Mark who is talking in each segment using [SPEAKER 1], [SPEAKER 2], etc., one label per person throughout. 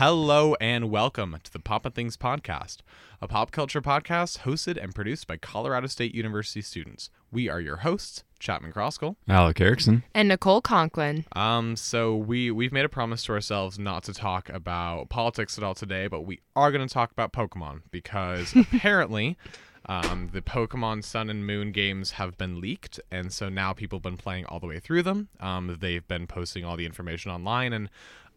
[SPEAKER 1] Hello and welcome to the Pop and Things podcast, a pop culture podcast hosted and produced by Colorado State University students. We are your hosts, Chapman Croskell.
[SPEAKER 2] Alec Erikson.
[SPEAKER 3] and Nicole Conklin.
[SPEAKER 1] Um, so we we've made a promise to ourselves not to talk about politics at all today, but we are going to talk about Pokemon because apparently. Um, the Pokemon Sun and Moon games have been leaked, and so now people have been playing all the way through them. Um, they've been posting all the information online, and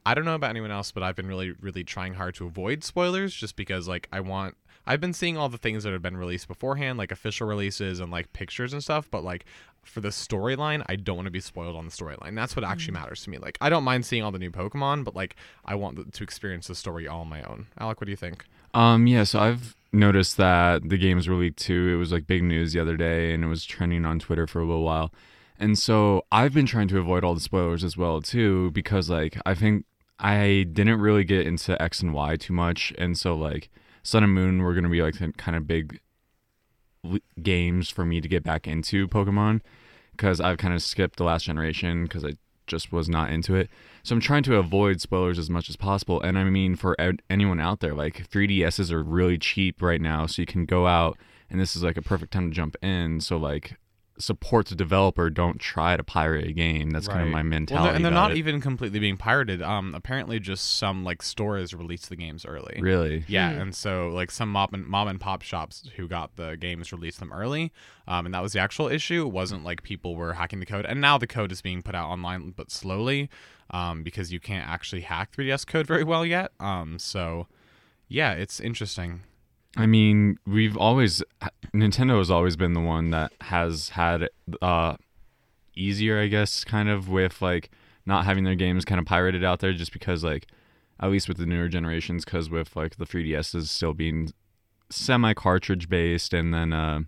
[SPEAKER 1] I don't know about anyone else, but I've been really, really trying hard to avoid spoilers just because, like, I want. I've been seeing all the things that have been released beforehand, like official releases and like pictures and stuff, but like for the storyline, I don't want to be spoiled on the storyline. That's what actually matters to me. Like, I don't mind seeing all the new Pokemon, but like, I want to experience the story all on my own. Alec, what do you think?
[SPEAKER 2] Um, yeah, so I've noticed that the games were leaked too. It was like big news the other day and it was trending on Twitter for a little while. And so I've been trying to avoid all the spoilers as well too, because like I think I didn't really get into X and Y too much. And so like Sun and Moon were gonna be like kind of big games for me to get back into Pokemon because I've kind of skipped the last generation because I just was not into it. So I'm trying to avoid spoilers as much as possible. And I mean, for ed- anyone out there, like 3DSs are really cheap right now, so you can go out and this is like a perfect time to jump in. So like support the developer. Don't try to pirate a game. That's kind of my
[SPEAKER 1] Well,
[SPEAKER 2] mentality.
[SPEAKER 1] they're, and they're
[SPEAKER 2] about
[SPEAKER 1] not
[SPEAKER 2] it.
[SPEAKER 1] even completely being pirated. Um, apparently, just some like stores released the games early.
[SPEAKER 2] really.
[SPEAKER 1] Yeah,
[SPEAKER 3] Hmm.
[SPEAKER 1] and so like some mom and mom and pop shops who got the games released them early, um, and that was the actual issue. It wasn't like people were hacking the code, and now the code is being put out online, but slowly, um, because you can't actually hack 3ds code very well yet. Um, so yeah, it's interesting.
[SPEAKER 2] I mean, we've always Nintendo has always been the one that has had uh easier, I guess, kind of with like not having their games kind of pirated out there, just because like at least with the newer generations, because with like the 3DSs still being semi cartridge based, and then uh,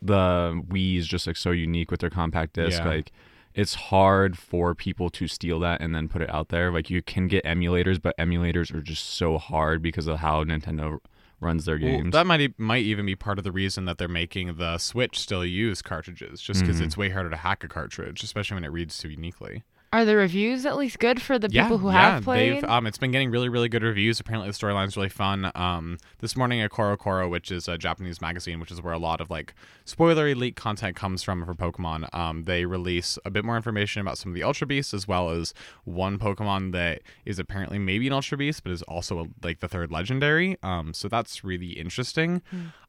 [SPEAKER 2] the Wii is just like so unique with their compact disc,
[SPEAKER 1] Yeah.
[SPEAKER 2] like. It's hard for people to steal that and then put it out there. Like you can get emulators, but emulators are just so hard because of how Nintendo runs their
[SPEAKER 1] Well,
[SPEAKER 2] games.
[SPEAKER 1] that might might even be part of the reason that they're making the Switch still use cartridges, just because
[SPEAKER 2] Mhm.
[SPEAKER 1] it's way harder to hack a cartridge, especially when it reads too uniquely.
[SPEAKER 3] Are the reviews at least good for the
[SPEAKER 1] yeah,
[SPEAKER 3] people who
[SPEAKER 1] yeah,
[SPEAKER 3] have played?
[SPEAKER 1] They've, um, it's been getting really, really good reviews. Apparently, the storyline's really fun. Um, this morning at CoroCoro, which is a Japanese magazine, which is where a lot of like spoilery leak content comes from for Pokemon, um, they release a bit more information about some of the Ultra Beasts, as well as one Pokemon that is apparently maybe an Ultra Beast, but is also a, like the third legendary. Um, so that's really interesting.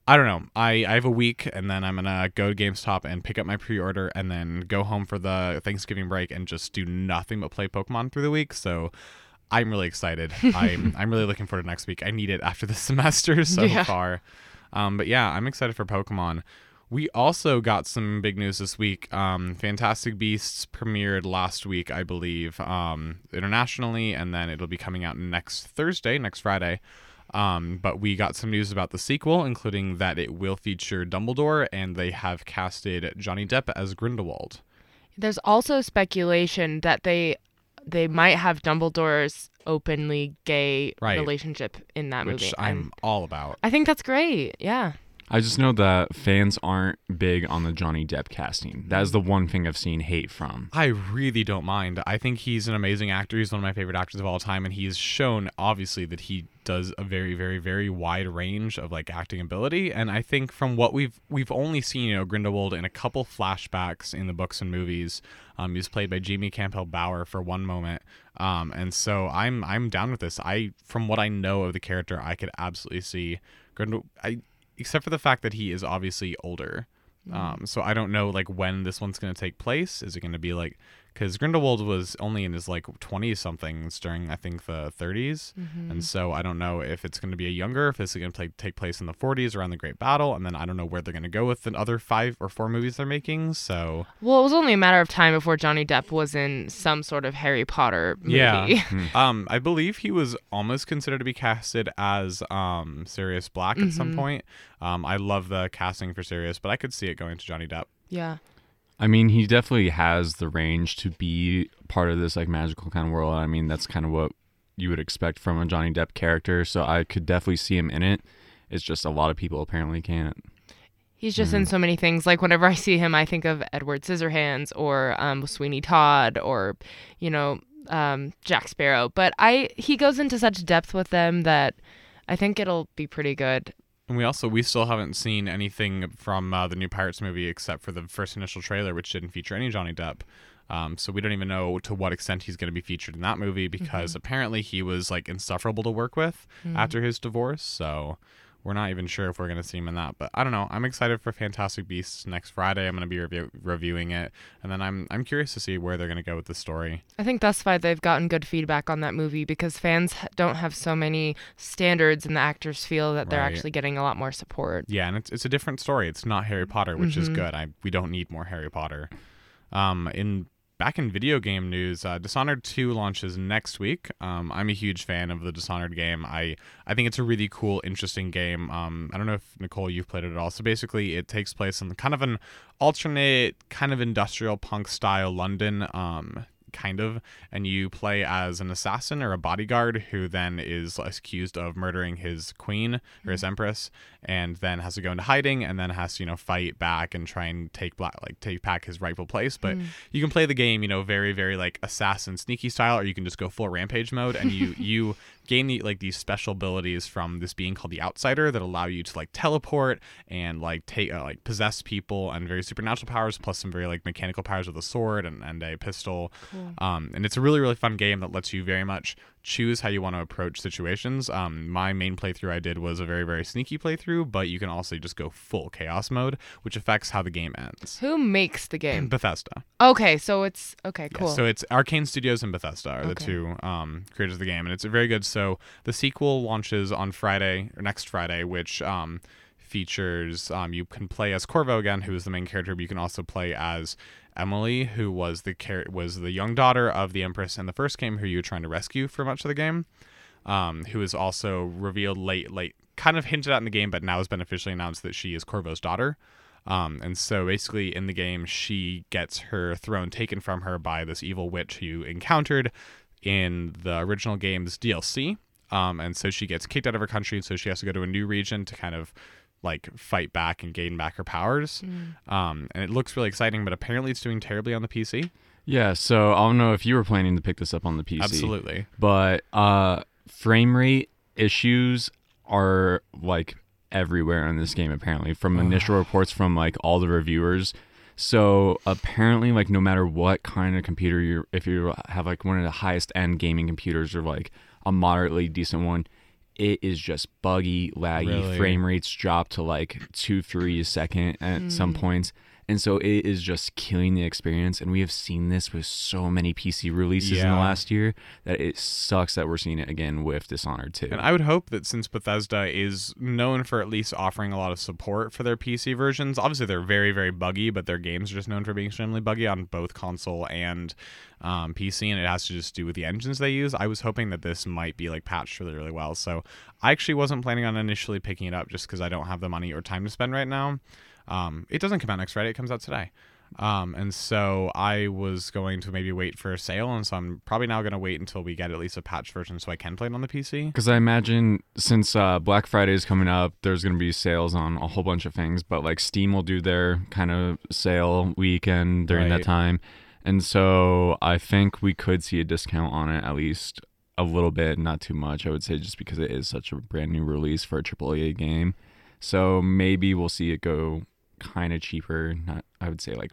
[SPEAKER 1] I don't know. I, I have a week and then I'm gonna go to GameStop and pick up my pre-order and then go home for the Thanksgiving break and just do nothing but play Pokemon through the week. So I'm really excited. I'm I'm really looking forward to next week. I need it after the semester so
[SPEAKER 3] Yeah.
[SPEAKER 1] far. Um, but yeah, I'm excited for Pokemon. We also got some big news this week. Um, Fantastic Beasts premiered last week, I believe, um, internationally, and then it'll be coming out next Thursday, next Friday. Um, but we got some news about the sequel, including that it will feature Dumbledore, and they have casted Johnny Depp as Grindelwald.
[SPEAKER 3] There's also speculation that they they might have Dumbledore's openly gay
[SPEAKER 1] Right.
[SPEAKER 3] relationship in that movie.
[SPEAKER 1] which
[SPEAKER 3] movie.
[SPEAKER 1] I'm
[SPEAKER 3] And
[SPEAKER 1] all about.
[SPEAKER 3] I think that's great. Yeah.
[SPEAKER 2] I just know that fans aren't big on the Johnny Depp casting. That is the one thing I've seen hate from.
[SPEAKER 1] I really don't mind. I think he's an amazing actor. He's one of my favorite actors of all time, and he's shown obviously that he does a very, very, very wide range of like acting ability. And I think from what we've we've only seen, you know, Grindelwald in a couple flashbacks in the books and movies. Um, he was played by Jamie Campbell Bower for one moment. Um, and so I'm I'm down with this. I from what I know of the character, I could absolutely see Grindel. I except for the fact that he is obviously older. Um, so I don't know like when this one's going to take place. Is it going to be like because Grindelwald was only in his like 20 somethings during I think the 30s,
[SPEAKER 3] Mm-hmm.
[SPEAKER 1] and so I don't know if it's going to be a younger, if this is going to take place in the 40s around the Great Battle, and then I don't know where they're going to go with the other five or four movies they're making. So
[SPEAKER 3] Well, it was only a matter of time before Johnny Depp was in some sort of Harry Potter movie.
[SPEAKER 1] Yeah. um, I believe he was almost considered to be casted as um Sirius Black at some point. Um, I love the casting for Sirius, but I could see it going to Johnny Depp.
[SPEAKER 3] yeah.
[SPEAKER 2] I mean, he definitely has the range to be part of this like magical kind of world. I mean, that's kind of what you would expect from a Johnny Depp character. So I could definitely see him in it. It's just a lot of people apparently can't.
[SPEAKER 3] He's just in so many things. Like whenever I see him, I think of Edward Scissorhands or um, Sweeney Todd or, you know, um, Jack Sparrow. But I he goes into such depth with them that I think it'll be pretty good.
[SPEAKER 1] And we also we still haven't seen anything from uh, the new Pirates movie except for the first initial trailer, which didn't feature any Johnny Depp. Um, so we don't even know to what extent he's going to be featured in that movie because apparently he was like insufferable to work with after his divorce. So we're not even sure if we're going to see him in that. But I don't know. I'm excited for Fantastic Beasts next Friday. I'm going to be review- reviewing it, and then I'm I'm curious to see where they're going to go with the story.
[SPEAKER 3] I think thus far they've gotten good feedback on that movie because fans don't have so many standards and the actors feel that they're actually getting a lot more support.
[SPEAKER 1] Yeah, and it's it's a different story. It's not Harry Potter, which is
[SPEAKER 3] Mhm.
[SPEAKER 1] good. I we don't need more Harry Potter. Um, in back in video game news, uh, Dishonored 2 launches next week. Um, I'm a huge fan of the Dishonored game. I I think it's a really cool, interesting game. Um, I don't know if Nicole you've played it at all. So basically, it takes place in kind of an alternate, kind of industrial punk style London. Um, kind of and you play as an assassin or a bodyguard who then is accused of murdering his queen or his empress and then has to go into hiding and then has to you know fight back and try and take black like take back his rightful place. But you can play the game you know very very like assassin sneaky style or you can just go full rampage mode and you you gain the, like these special abilities from this being called the outsider that allow you to like teleport and like take uh, like possess people and very supernatural powers plus some very like mechanical powers with a sword and, and a pistol um, and it's a really really fun game that lets you very much choose how you want to approach situations um, my main playthrough i did was a very very sneaky playthrough but you can also just go full chaos mode which affects how the game ends
[SPEAKER 3] Who makes the game?
[SPEAKER 1] bethesda
[SPEAKER 3] Okay, so it's okay,
[SPEAKER 1] yeah,
[SPEAKER 3] cool.
[SPEAKER 1] so it's Arcane Studios and Bethesda are the two um, creators of the game, and it's very good. So the sequel launches on Friday or next Friday, which um, features um, you can play as Corvo again, who is the main character, but you can also play as Emily, who was the char- was the young daughter of the Empress in the first game, who you were trying to rescue for much of the game. Um, who is also revealed late, late, kind of hinted at in the game, but now has been officially announced that she is Corvo's daughter. Um, and so basically in the game, she gets her throne taken from her by this evil witch who you encountered in the original game's DLC. Um, and so she gets kicked out of her country, and so she has to go to a new region to kind of like fight back and gain back her powers. Um, and it looks really exciting, but apparently it's doing terribly on the PC.
[SPEAKER 2] Yeah, so I don't know if you were planning to pick this up on the PC.
[SPEAKER 1] Absolutely.
[SPEAKER 2] But uh frame rate issues are like everywhere in this game apparently from initial reports from like all the reviewers. So apparently like no matter what kind of computer you if you have like one of the highest end gaming computers or like a moderately decent one, it is just buggy, laggy,
[SPEAKER 1] Really?
[SPEAKER 2] frame rates drop to like 2 3 a second at some hmm. points. And so it is just killing the experience. And we have seen this with so many PC releases in the last year that it sucks that we're seeing it again with Dishonored 2.
[SPEAKER 1] And I would hope that since Bethesda is known for at least offering a lot of support for their PC versions, obviously they're very, very buggy, but their games are just known for being extremely buggy on both console and um, PC, and it has to just do with the engines they use. I was hoping that this might be like patched really, really well. So I actually wasn't planning on initially picking it up just because I don't have the money or time to spend right now. Um, it doesn't come out next Friday; it comes out today. Um, and so I was going to maybe wait for a sale, and so I'm probably now going to wait until we get at least a patch version so I can play it on the PC.
[SPEAKER 2] Because I imagine since uh, Black Friday is coming up, there's going to be sales on a whole bunch of things. But like Steam will do their kind of sale weekend during
[SPEAKER 1] Right.
[SPEAKER 2] that time. And so I think we could see a discount on it at least a little bit, not too much, I would say, just because it is such a brand new release for a AAA game. So maybe we'll see it go kind of cheaper. Not, I would say like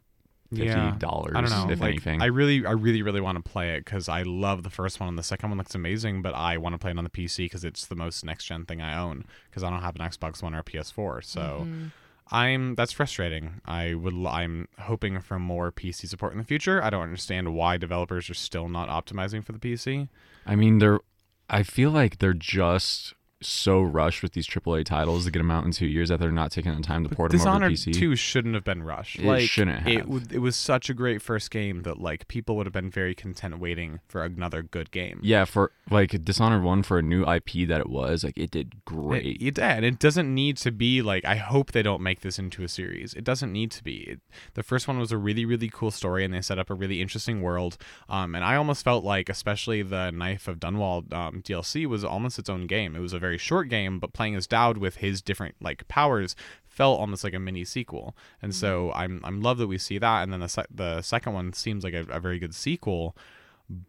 [SPEAKER 2] fifty dollars,
[SPEAKER 1] I don't know.
[SPEAKER 2] if
[SPEAKER 1] like,
[SPEAKER 2] anything.
[SPEAKER 1] I really, I really, really want to play it because I love the first one and the second one looks amazing. But I want to play it on the PC because it's the most next gen thing I own because I don't have an Xbox One or a PS4. So mm-hmm. I'm that's frustrating. I would, I'm hoping for more PC support in the future. I don't understand why developers are still not optimizing for the PC.
[SPEAKER 2] I mean, they're. I feel like they're just so rushed with these AAA titles to get them out in two years that they're not taking the time to port them over to PC.
[SPEAKER 1] 2 shouldn't have been rushed.
[SPEAKER 2] It
[SPEAKER 1] like,
[SPEAKER 2] shouldn't
[SPEAKER 1] It,
[SPEAKER 2] have.
[SPEAKER 1] it was such a great first game that like people would have been very content waiting for another good game.
[SPEAKER 2] Yeah, for like Dishonored One for a new IP that it was, like it did great.
[SPEAKER 1] It, it did. It doesn't need to be like. I hope they don't make this into a series. It doesn't need to be. It, the first one was a really, really cool story, and they set up a really interesting world. Um, and I almost felt like, especially the Knife of Dunwall um, DLC was almost its own game. It was a very short game, but playing as Daud with his different like powers felt almost like a mini sequel. And so mm-hmm. I'm I'm love that we see that. And then the se- the second one seems like a, a very good sequel.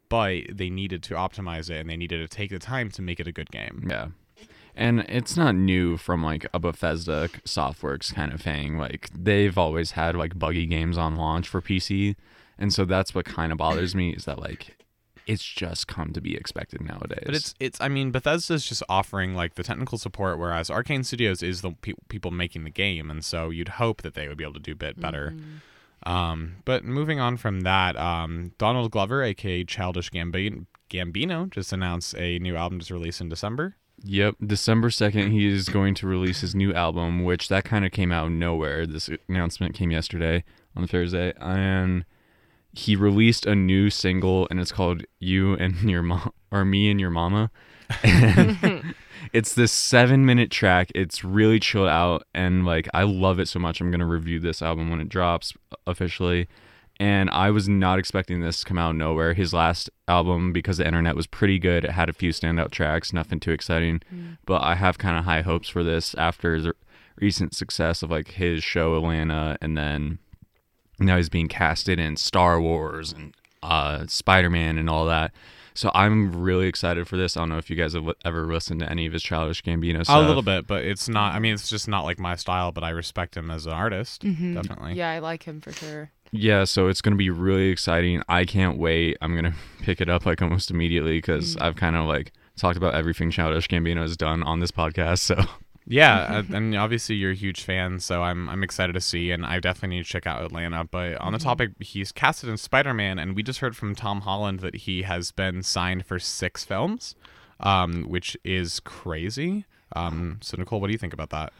[SPEAKER 1] but they needed to optimize it and they needed to take the time to make it a good game.
[SPEAKER 2] Yeah. And it's not new from like a Bethesda Softworks kind of thing. Like they've always had like buggy games on launch for PC. And so that's what kind of bothers me is that like it's just come to be expected nowadays.
[SPEAKER 1] But it's it's I mean Bethesda's just offering like the technical support, whereas Arcane Studios is the pe- people making the game, and so you'd hope that they would be able to do a bit better. Um, but moving on from that, um, Donald Glover, aka Childish Gambino, Gambino, just announced a new album to release in December.
[SPEAKER 2] Yep, December 2nd he is going to release his new album, which that kind of came out of nowhere. This announcement came yesterday on Thursday and he released a new single and it's called You and Your Mom or Me and Your Mama. And it's this 7-minute track. It's really chilled out and like I love it so much. I'm going to review this album when it drops officially and I was not expecting this to come out of nowhere. His last album, because the internet was pretty good, it had a few standout tracks, nothing too exciting. Mm. But I have kind of high hopes for this after his recent success of like his show Atlanta, and then now he's being casted in Star Wars and uh, Spider Man and all that. So I'm really excited for this. I don't know if you guys have ever listened to any of his Childish Gambino stuff.
[SPEAKER 1] A little bit, but it's not. I mean, it's just not like my style. But I respect him as an artist, definitely.
[SPEAKER 3] Yeah, I like him for sure.
[SPEAKER 2] Yeah, so it's going to be really exciting. I can't wait. I'm going to pick it up like almost immediately because I've kind of like talked about everything Childish Gambino has done on this podcast. So
[SPEAKER 1] Yeah, uh, and obviously you're a huge fan, so I'm I'm excited to see, and I definitely need to check out Atlanta. But on the topic, he's casted in Spider Man, and we just heard from Tom Holland that he has been signed for six films, um, which is crazy. Um, so Nicole, what do you think about that?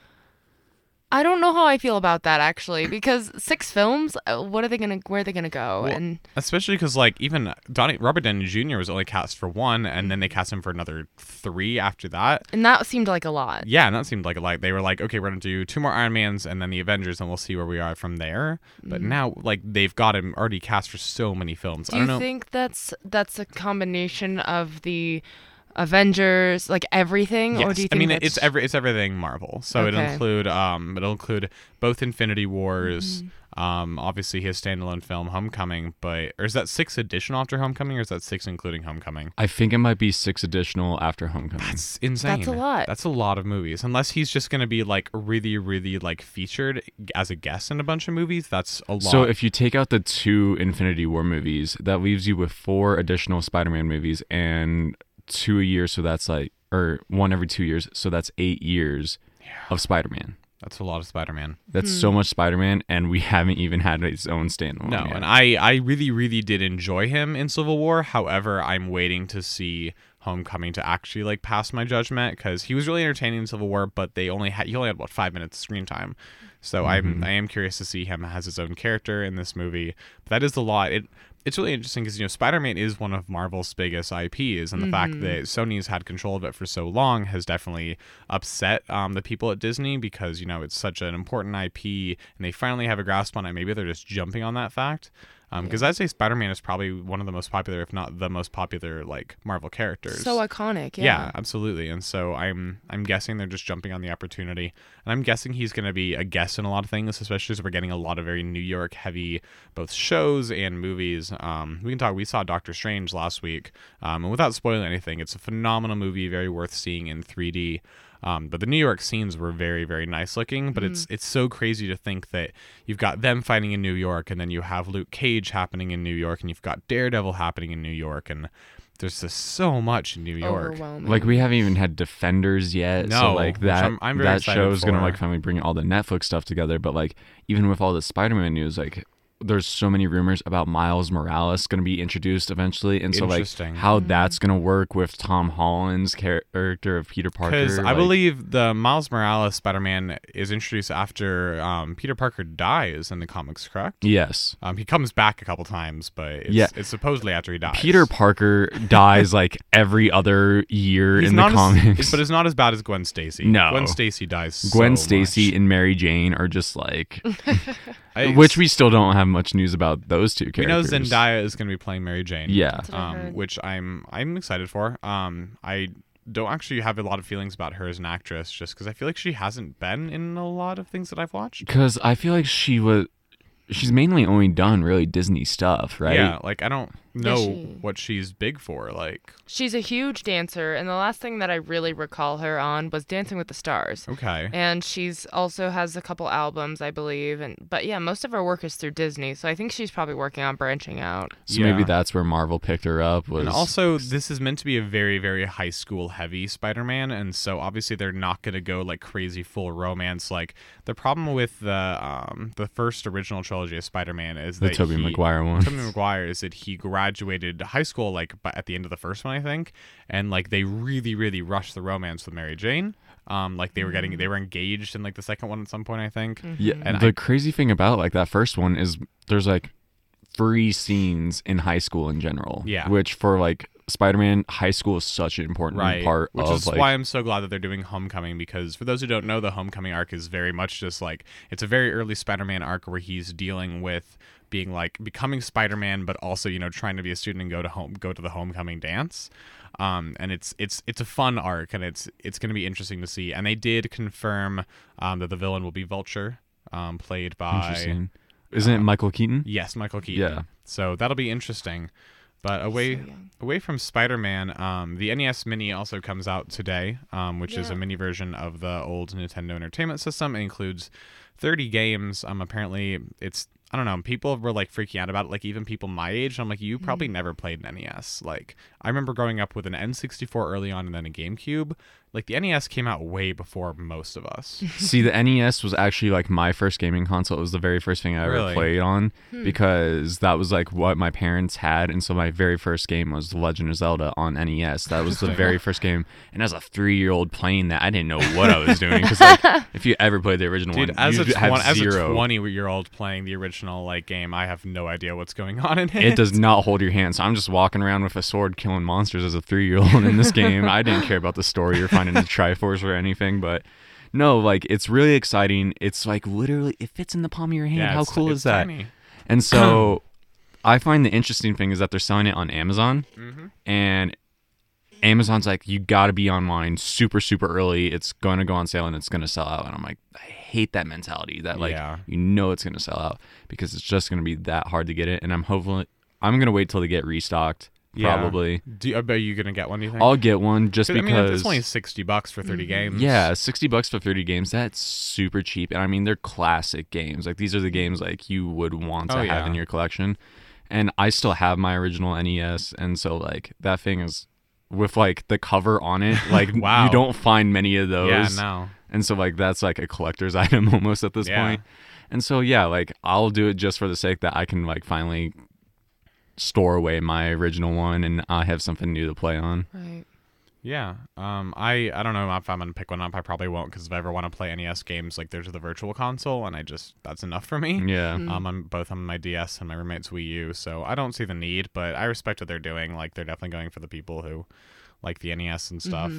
[SPEAKER 3] I don't know how I feel about that actually because six films. uh, What are they gonna? Where are they gonna go?
[SPEAKER 1] Well,
[SPEAKER 3] and
[SPEAKER 1] Especially because like even Donnie Robert Downey Jr. was only cast for one, and then they cast him for another three after that.
[SPEAKER 3] and that seemed like a lot.
[SPEAKER 1] Yeah, and that seemed like a like they were like, okay, we're gonna do two more Iron Mans and then the Avengers, and we'll see where we are from there. But now, like they've got him already cast for so many films.
[SPEAKER 3] Do
[SPEAKER 1] I
[SPEAKER 3] you
[SPEAKER 1] don't know.
[SPEAKER 3] I think that's that's a combination of the Avengers, like everything, or
[SPEAKER 1] Yes,
[SPEAKER 3] do you
[SPEAKER 1] I mean
[SPEAKER 3] that's...
[SPEAKER 1] it's every it's everything Marvel. So it'll include um it'll include both Infinity Wars,
[SPEAKER 3] Mm-hmm.
[SPEAKER 1] um obviously his standalone film Homecoming, but or is that six additional after Homecoming or is that six including Homecoming?
[SPEAKER 2] I think it might be six additional after Homecoming.
[SPEAKER 1] That's insane.
[SPEAKER 3] That's a lot.
[SPEAKER 1] That's a lot of movies. Unless he's just gonna be like really, really like featured as a guest in a bunch of movies, that's a lot.
[SPEAKER 2] So if you take out the two Infinity War movies, that leaves you with four additional Spider-Man movies and two a year. So that's like, or one every two years. So that's eight years of Spider-Man.
[SPEAKER 1] that's a lot of Spider-Man.
[SPEAKER 2] That's so hmm. much Spider-Man, and we haven't even had his own standalone.
[SPEAKER 1] No,
[SPEAKER 2] yet.
[SPEAKER 1] and I, I really, really did enjoy him in Civil War. However, I'm waiting to see Homecoming to actually like pass my judgment because he was really entertaining in Civil War, but they only had he only had about five minutes of screen time. So I'm mm-hmm. I am curious to see him as his own character in this movie. But that is a lot. It it's really interesting because you know Spider-Man is one of Marvel's biggest IPs, and the fact that Sony's had control of it for so long has definitely upset um, the people at Disney because you know it's such an important IP, and they finally have a grasp on it. Maybe they're just jumping on that fact. Because I'd say Spider-Man is probably one of the most popular, if not the most popular, like Marvel characters.
[SPEAKER 3] so iconic.
[SPEAKER 1] Yeah.
[SPEAKER 3] Yeah.
[SPEAKER 1] absolutely. And so I'm I'm guessing they're just jumping on the opportunity. And I'm guessing he's going to be a guest in a lot of things, especially as we're getting a lot of very New York heavy both shows and movies. Um, we can talk. We saw Doctor Strange last week, um, and without spoiling anything, it's a phenomenal movie, very worth seeing in 3D. Um, but the New York scenes were very, very nice looking. But it's it's so crazy to think that you've got them fighting in New York, and then you have Luke Cage happening in New York, and you've got Daredevil happening in New York, and there's just so much in New York.
[SPEAKER 2] Like we haven't even had Defenders yet. so
[SPEAKER 1] No,
[SPEAKER 2] like that
[SPEAKER 1] I'm- I'm very
[SPEAKER 2] that show is gonna like finally bring all the Netflix stuff together. But like even with all the Spider-Man news, like there's so many rumors about Miles Morales going to be introduced eventually, and so like
[SPEAKER 1] Interesting.
[SPEAKER 2] how that's going to work with Tom Holland's character of Peter Parker.
[SPEAKER 1] Because I
[SPEAKER 2] like-
[SPEAKER 1] believe the Miles Morales Spider-Man is introduced after um, Peter Parker dies in the comics, correct?
[SPEAKER 2] yes,
[SPEAKER 1] Um, he comes back a couple times, but it's,
[SPEAKER 2] Yeah.
[SPEAKER 1] it's supposedly after he dies.
[SPEAKER 2] Peter Parker dies like every other year
[SPEAKER 1] He's
[SPEAKER 2] in the
[SPEAKER 1] not as-
[SPEAKER 2] comics.
[SPEAKER 1] but it's not as bad as Gwen Stacy.
[SPEAKER 2] No.
[SPEAKER 1] Gwen Stacy dies.
[SPEAKER 2] Gwen
[SPEAKER 1] so
[SPEAKER 2] Stacy
[SPEAKER 1] much.
[SPEAKER 2] and Mary Jane are just like,
[SPEAKER 1] I-
[SPEAKER 2] which we still don't have much news about those two characters.
[SPEAKER 1] we know. Zendaya is going to be playing Mary Jane.
[SPEAKER 2] Yeah.
[SPEAKER 3] That's what I
[SPEAKER 1] um, which I'm I'm excited for. Um, I don't actually have a lot of feelings about her as an actress, just because I feel like she hasn't been in a lot of things that I've watched.
[SPEAKER 2] Because I feel like she was, she's mainly only done really Disney stuff, right?
[SPEAKER 1] Yeah, like I don't. Know
[SPEAKER 3] she-
[SPEAKER 1] what she's big for. Like,
[SPEAKER 3] She's a huge dancer, and the last thing that I really recall her on was Dancing with the Stars.
[SPEAKER 1] okay,
[SPEAKER 3] And she's also has a couple albums, I believe, and but yeah, most of her work is through Disney, so I think she's probably working on branching out.
[SPEAKER 2] So maybe that's where Marvel picked her up. Was
[SPEAKER 1] and also this is meant to be a very very high school heavy Spider-Man, and so obviously they're not gonna go like crazy full romance. Like the problem with the um the first original trilogy of Spider-Man is
[SPEAKER 2] the
[SPEAKER 1] that
[SPEAKER 2] Tobey Maguire one.
[SPEAKER 1] Tobey Maguire is that he graduated high school like bu- at the end of the first one, I think, and like they really, really rushed the romance with Mary Jane. Um, like they were getting they were engaged in like the second one at some point, I think.
[SPEAKER 2] Yeah,
[SPEAKER 1] And
[SPEAKER 2] the
[SPEAKER 1] I-
[SPEAKER 2] crazy thing about like that first one is there's like free scenes in high school in general.
[SPEAKER 1] Yeah.
[SPEAKER 2] Which for like Spider-Man, high school is such an important
[SPEAKER 1] Right,
[SPEAKER 2] part
[SPEAKER 1] which
[SPEAKER 2] of
[SPEAKER 1] is
[SPEAKER 2] like
[SPEAKER 1] why I'm so glad that they're doing Homecoming because for those who don't know, the Homecoming arc is very much just like it's a very early Spider-Man arc where he's dealing with being like becoming Spider-Man, but also you know trying to be a student and go to home go to the Homecoming dance. Um, and it's it's it's a fun arc and it's it's going to be interesting to see. And they did confirm um, that the villain will be Vulture, um, played by.
[SPEAKER 2] Isn't it Michael Keaton?
[SPEAKER 1] yes Michael Keaton.
[SPEAKER 2] Yeah.
[SPEAKER 1] So that'll be interesting. But away
[SPEAKER 3] So
[SPEAKER 1] away from Spider-Man, um, the NES Mini also comes out today, um, which is a mini version of the old Nintendo Entertainment System. It includes 30 games. Um, apparently, it's I don't know. People were like freaking out about it. Like even people my age. I'm like, you probably never played an NES. Like I remember growing up with an N64 early on, and then a GameCube. Like the NES came out way before most of us.
[SPEAKER 2] See, the NES was actually like my first gaming console. It was the very first thing I ever
[SPEAKER 1] Really?
[SPEAKER 2] played on hmm. because that was like what my parents had, and so my very first game was The Legend of Zelda on NES. That was the very first game, and as a three-year-old playing that, I didn't know what I was doing because like if you ever played the original
[SPEAKER 1] Dude,
[SPEAKER 2] one,
[SPEAKER 1] as a,
[SPEAKER 2] you have
[SPEAKER 1] twen- as a 20 year old playing the original like game, I have no idea what's going on in it.
[SPEAKER 2] it does not hold your hand. So I'm just walking around with a sword killing monsters as a three year old in this game. I didn't care about the story or finding the Triforce or anything, but no, like it's really exciting. It's like literally it fits in the palm of your hand.
[SPEAKER 1] Yeah,
[SPEAKER 2] How
[SPEAKER 1] it's-
[SPEAKER 2] cool
[SPEAKER 1] it's
[SPEAKER 2] is that?
[SPEAKER 1] tiny.
[SPEAKER 2] And so I find the interesting thing is that they're selling it on Amazon
[SPEAKER 1] Mm-hmm.
[SPEAKER 2] and Amazon's like, you got to be online super, super early. It's going to go on sale and it's going to sell out. And I'm like, I hate that mentality that like,
[SPEAKER 1] Yeah.
[SPEAKER 2] you know, it's going to sell out because it's just going to be that hard to get it. And I'm hopefully, I'm going to wait till they get restocked.
[SPEAKER 1] Yeah.
[SPEAKER 2] Probably.
[SPEAKER 1] Do you, are you gonna get one? Do you think?
[SPEAKER 2] I'll get one just
[SPEAKER 1] 'Cause, I mean,
[SPEAKER 2] because.
[SPEAKER 1] it's only sixty bucks for 30 mm, games.
[SPEAKER 2] yeah, 60 bucks for 30 games. That's super cheap. And I mean, they're classic games. Like, these are the games like you would want to
[SPEAKER 1] Oh,
[SPEAKER 2] have
[SPEAKER 1] yeah.
[SPEAKER 2] in your collection. And I still have my original NES. And so, like, that thing is with like the cover on it. Like,
[SPEAKER 1] Wow.
[SPEAKER 2] you don't find many of those.
[SPEAKER 1] Yeah, no.
[SPEAKER 2] And so, like, that's like a collector's item almost at this
[SPEAKER 1] Yeah.
[SPEAKER 2] point. And so, yeah, like, I'll do it just for the sake that I can, like, finally store away my original one and I have something new to play on.
[SPEAKER 3] Right.
[SPEAKER 1] Yeah. Um. I I don't know if I'm gonna pick one up. I probably won't because if I ever want to play NES games, like there's the Virtual Console, and I just that's enough for me.
[SPEAKER 2] Yeah.
[SPEAKER 1] Um, I'm both on my DS and my roommate's Wii U, so I don't see the need, but I respect what they're doing. Like they're definitely going for the people who like the NES and stuff.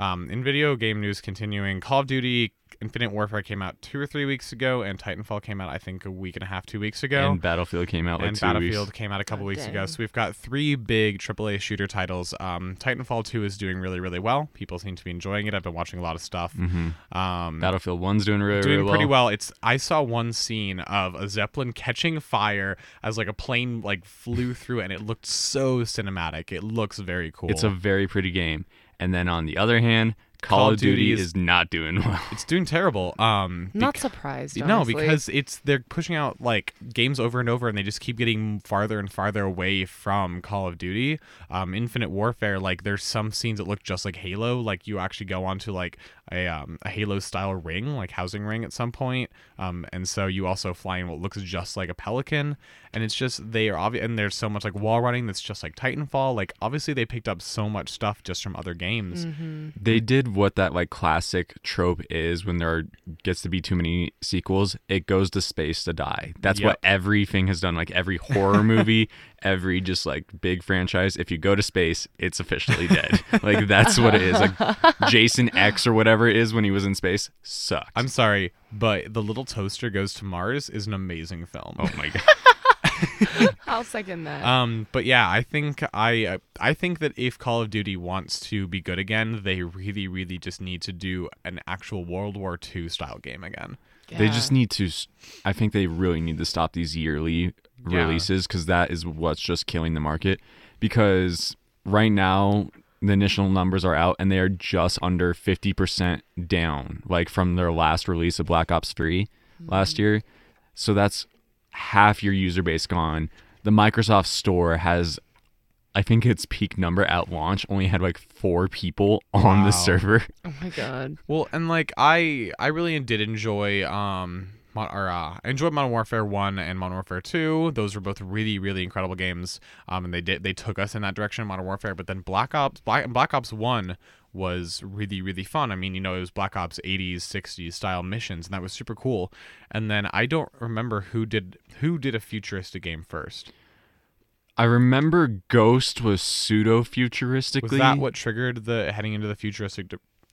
[SPEAKER 1] Um, in video game news, continuing, Call of Duty Infinite Warfare came out two or three weeks ago, and Titanfall came out I think a week and a half, two weeks ago.
[SPEAKER 2] And Battlefield came out like
[SPEAKER 1] and
[SPEAKER 2] two
[SPEAKER 1] Battlefield
[SPEAKER 2] weeks.
[SPEAKER 1] came out a couple
[SPEAKER 3] Oh,
[SPEAKER 1] weeks ago. So we've got three big AAA shooter titles. Um, Titanfall 2 is doing really, really well. People seem to be enjoying it. I've been watching a lot of stuff.
[SPEAKER 2] Mm-hmm.
[SPEAKER 1] Um,
[SPEAKER 2] Battlefield One's doing really,
[SPEAKER 1] doing
[SPEAKER 2] really
[SPEAKER 1] pretty
[SPEAKER 2] well.
[SPEAKER 1] well. It's I saw one scene of a zeppelin catching fire as like a plane like flew through, and it looked so cinematic. It looks very cool.
[SPEAKER 2] It's a very pretty game. And then on the other hand, Call, of Duty, is, not doing well.
[SPEAKER 1] it's doing terrible. Um,
[SPEAKER 3] Not
[SPEAKER 1] bec-
[SPEAKER 3] surprised.
[SPEAKER 1] No,
[SPEAKER 3] honestly.
[SPEAKER 1] because it's they're pushing out like games over and over, and they just keep getting farther and farther away from Call of Duty. Um, Infinite Warfare, like there's some scenes that look just like Halo. Like you actually go onto like a um, a Halo style ring, like housing ring at some point. Um, and so you also fly in what looks just like a pelican, and it's just they are obvious. And there's so much like wall running that's just like Titanfall. Like obviously they picked up so much stuff just from other games. Mm-hmm.
[SPEAKER 2] they did what that like classic trope is when there are, gets to be too many sequels. It goes to space to die. That's what everything has done. Like every horror movie, every just like big franchise. If you go to space, it's officially dead. like that's what it is. Like Jason X or whatever it is when he was in space sucked.
[SPEAKER 1] I'm sorry, but The Little Toaster Goes to Mars is an amazing film.
[SPEAKER 2] oh my god.
[SPEAKER 3] I'll second that.
[SPEAKER 1] Um, but yeah, I think I uh, I think that if Call of Duty wants to be good again, they really really just need to do an actual World War II style game again.
[SPEAKER 2] They just need to. I think they really need to stop these yearly
[SPEAKER 1] Yeah.
[SPEAKER 2] releases because that is what's just killing the market. Because right now the initial numbers are out and they are just under 50% down, like from their last release of Black Ops 3 last year. So that's half your user base gone. The Microsoft Store has, I think its peak number at launch only had like four people on
[SPEAKER 1] Wow.
[SPEAKER 2] the server.
[SPEAKER 3] Oh my god.
[SPEAKER 1] Well, and like I, I really did enjoy um, Mon- or uh, I enjoyed Modern Warfare One and Modern Warfare Two. Those were both really, really incredible games. Um, and they did they took us in that direction, Modern Warfare. But then Black Ops, Black, Black Ops One was really, really fun. I mean, you know, it was Black Ops 80s, 60s style missions, and that was super cool. And then I don't remember who did who did a futuristic game first.
[SPEAKER 2] I remember Ghost was pseudo futuristically.
[SPEAKER 1] Was that what triggered the heading into the futuristic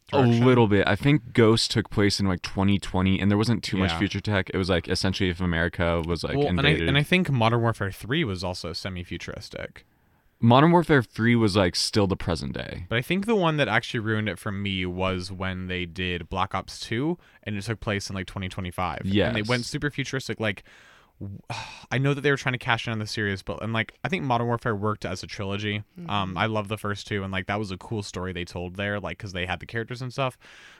[SPEAKER 1] di-
[SPEAKER 2] A little bit. I think Ghost took place in like 2020, and there wasn't too much future tech. It was like essentially if America was like
[SPEAKER 1] well, and I,
[SPEAKER 2] invaded.
[SPEAKER 1] and I think Modern Warfare 3 was also semi-futuristic.
[SPEAKER 2] Modern Warfare 3 was like still the present day.
[SPEAKER 1] But I think the one that actually ruined it for me was when they did Black Ops 2 and it took place in like 2025. Yeah. And they went super futuristic. Like, I know that they were trying to cash in on the series, but, and like, I think Modern Warfare worked as a trilogy. Um, I love the first two, and like, that was a cool story they told there, like, because they had the characters and stuff.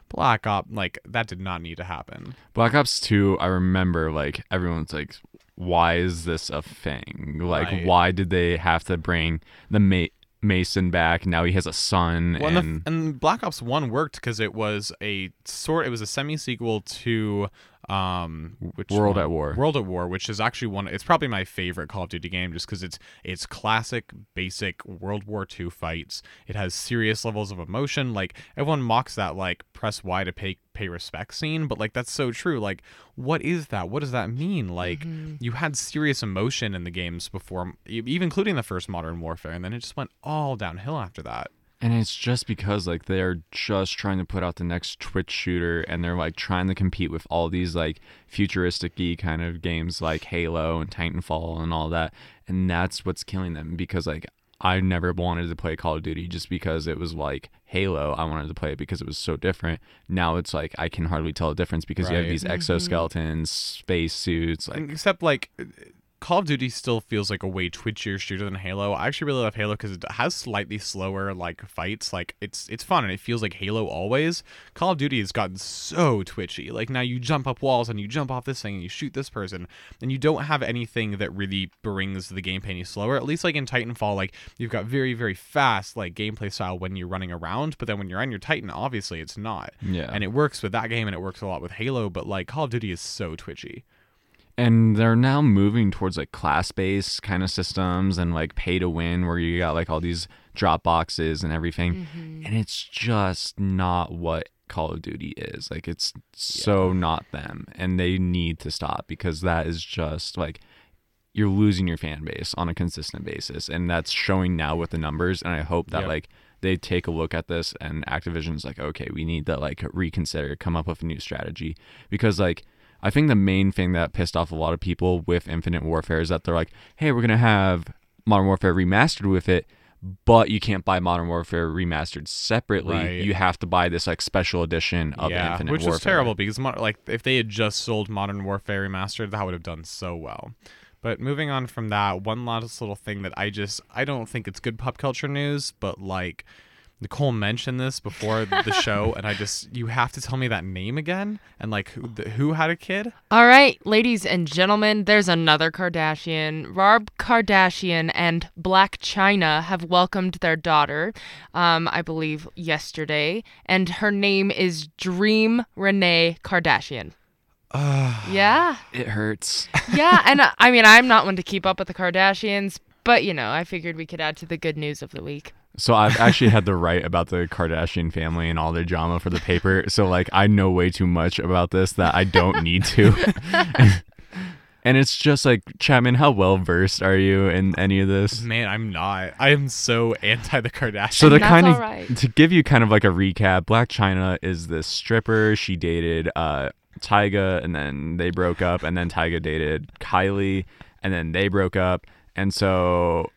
[SPEAKER 1] Black Ops, like, that did not need to happen.
[SPEAKER 2] Black Ops 2, I remember like everyone's like, why is this a thing? Like,
[SPEAKER 1] Right.
[SPEAKER 2] why did they have to bring the Ma- Mason back? Now he has a son.
[SPEAKER 1] Well, and,
[SPEAKER 2] and
[SPEAKER 1] the, and Black Ops One worked because it was a sort. It was a semi sequel to um, which
[SPEAKER 2] World
[SPEAKER 1] one?
[SPEAKER 2] at War.
[SPEAKER 1] World at War, which is actually one. It's probably my favorite Call of Duty game, just because it's it's classic, basic World War II fights. It has serious levels of emotion. Like everyone mocks that like press Y to pay pay respect scene, but like that's so true. Like, what is that? What does that mean? Like, you had serious emotion in the games before, e- even including the first Modern Warfare, and then it just went all downhill after that.
[SPEAKER 2] And it's just because like they're just trying to put out the next Twitch shooter and they're like trying to compete with all these like futuristic kind of games like Halo and Titanfall and all that. And that's what's killing them because like I never wanted to play Call of Duty just because it was like Halo. I wanted to play it because it was so different. Now it's like I can hardly tell a difference because you have these mm-hmm. exoskeletons, space suits, like
[SPEAKER 1] except like Call of Duty still feels like a way twitchier shooter than Halo. I actually really love Halo because it has slightly slower like fights. Like it's it's fun and it feels like Halo always. Call of Duty has gotten so twitchy. Like now you jump up walls and you jump off this thing and you shoot this person and you don't have anything that really brings the gameplay any slower. At least like in Titanfall, like you've got very very fast like gameplay style when you're running around, but then when you're on your Titan, obviously it's not.
[SPEAKER 2] yeah.
[SPEAKER 1] And it works with that game and it works a lot with Halo, but like Call of Duty is so twitchy.
[SPEAKER 2] And they're now moving towards like class-based kind of systems and like pay to win where you got like all these drop boxes and everything. Mm-hmm. And it's just not what call of duty is. Like it's so not them and they need to stop because that is just like you're losing your fan base on a consistent basis and that's showing now with the numbers and i hope that
[SPEAKER 1] Yep.
[SPEAKER 2] like they take a look at this and activision's like okay we need to like reconsider come up with a new strategy. Because like i think the main thing that pissed off a lot of people with infinite warfare is that they're like hey we're gonna have modern warfare remastered with it but you can't buy modern warfare remastered separately
[SPEAKER 1] Right.
[SPEAKER 2] you have to buy this like special edition of
[SPEAKER 1] yeah,
[SPEAKER 2] infinite
[SPEAKER 1] which
[SPEAKER 2] warfare
[SPEAKER 1] was terrible because like if they had just sold Modern Warfare Remastered, that would have done so well. But moving on from that, one last little thing that I just I don't think it's good pop culture news, but like Nicole mentioned this before the show, and I just you have to tell me that name again and like who the, who had a kid.
[SPEAKER 3] All right, ladies and gentlemen, there's another Kardashian. Rob Kardashian and Blac Chyna have welcomed their daughter, um, I believe yesterday, and her name is Dream Renee Kardashian. yeah,
[SPEAKER 2] it hurts
[SPEAKER 3] yeah, and uh, I mean, I'm not one to keep up with the Kardashians, but you know, I figured we could add to the good news of the week.
[SPEAKER 2] So I've actually had to write about the Kardashian family and all their drama for the paper. So like I know way too much about this that I don't need to. and it's just like Chapman, how well versed are you in any of this?
[SPEAKER 1] Man, I'm not. I am so anti the Kardashians.
[SPEAKER 2] So to
[SPEAKER 3] That's
[SPEAKER 2] kind of
[SPEAKER 3] all right.
[SPEAKER 2] to give you kind of like a recap, Blac Chyna is this stripper. She dated uh Tyga and then they broke up and then Tyga dated Kylie and then they broke up. And so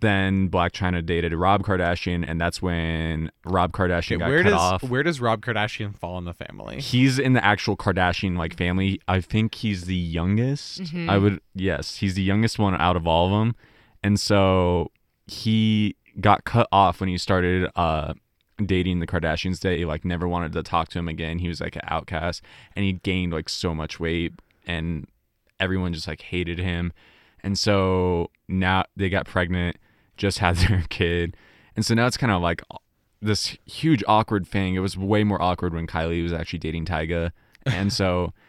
[SPEAKER 2] then Blac Chyna dated Rob Kardashian, and that's when Rob Kardashian
[SPEAKER 1] Okay,
[SPEAKER 2] got
[SPEAKER 1] where
[SPEAKER 2] cut
[SPEAKER 1] does
[SPEAKER 2] off.
[SPEAKER 1] where does Rob Kardashian fall in the family?
[SPEAKER 2] He's in the actual Kardashian like family. I think he's the youngest.
[SPEAKER 3] Mhm.
[SPEAKER 2] I would yes, he's the youngest one out of all of them, and so he got cut off when he started uh dating the Kardashians. They like never wanted to talk to him again. He was like an outcast, and he gained like so much weight, and everyone just like hated him. And so now they got pregnant, just had their kid, and so now it's kind of like uh, this huge awkward thing. It was way more awkward when Kylie was actually dating Tyga, and so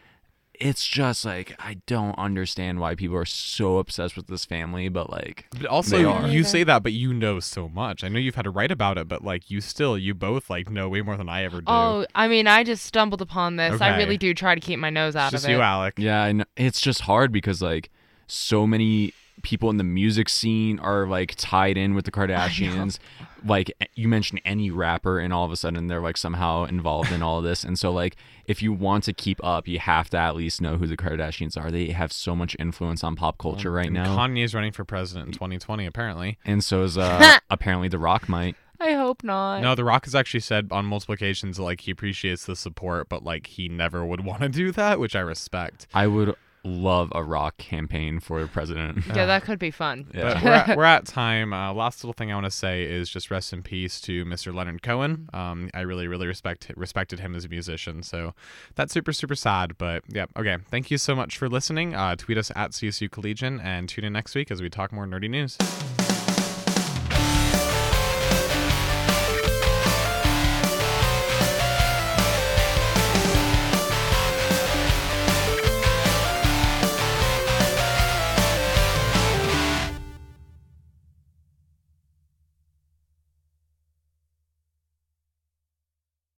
[SPEAKER 2] it's just like I don't understand why people are so obsessed with this family, but like
[SPEAKER 1] But
[SPEAKER 2] They
[SPEAKER 1] also,
[SPEAKER 2] are.
[SPEAKER 1] you say that, but you know so much. I know you've had to write about it, but like you still, you both like know way more than I ever do.
[SPEAKER 3] Oh, I mean, I just stumbled upon this. I really do try to keep my nose out
[SPEAKER 1] it's just
[SPEAKER 3] of it.
[SPEAKER 1] you, Alec.
[SPEAKER 2] Yeah, and it's just hard because like so many people in the music scene are like tied in with the Kardashians. Like you mentioned any rapper and all of a sudden they're like somehow involved in all of this. And so like if you want to keep up, you have to at least know who the Kardashians are. They have so much influence on pop culture right
[SPEAKER 1] And
[SPEAKER 2] now.
[SPEAKER 1] is running for president in 2020, apparently.
[SPEAKER 2] and so is uh apparently The Rock might.
[SPEAKER 3] I hope not.
[SPEAKER 1] No, The Rock has actually said on multiple occasions like he appreciates the support, but like he never would want to do that, which I respect.
[SPEAKER 2] I would love a Rock campaign for president.
[SPEAKER 3] Yeah, that could be fun.
[SPEAKER 2] Yeah.
[SPEAKER 1] But we're at, we're at time. Uh, last little thing I want to say is just rest in peace to Mr. Leonard Cohen. Um, I really, really respect respected him as a musician. So that's super, super sad. But yeah, okay. Thank you so much for listening. Uh, tweet us at CSU Collegian and tune in next week as we talk more nerdy news.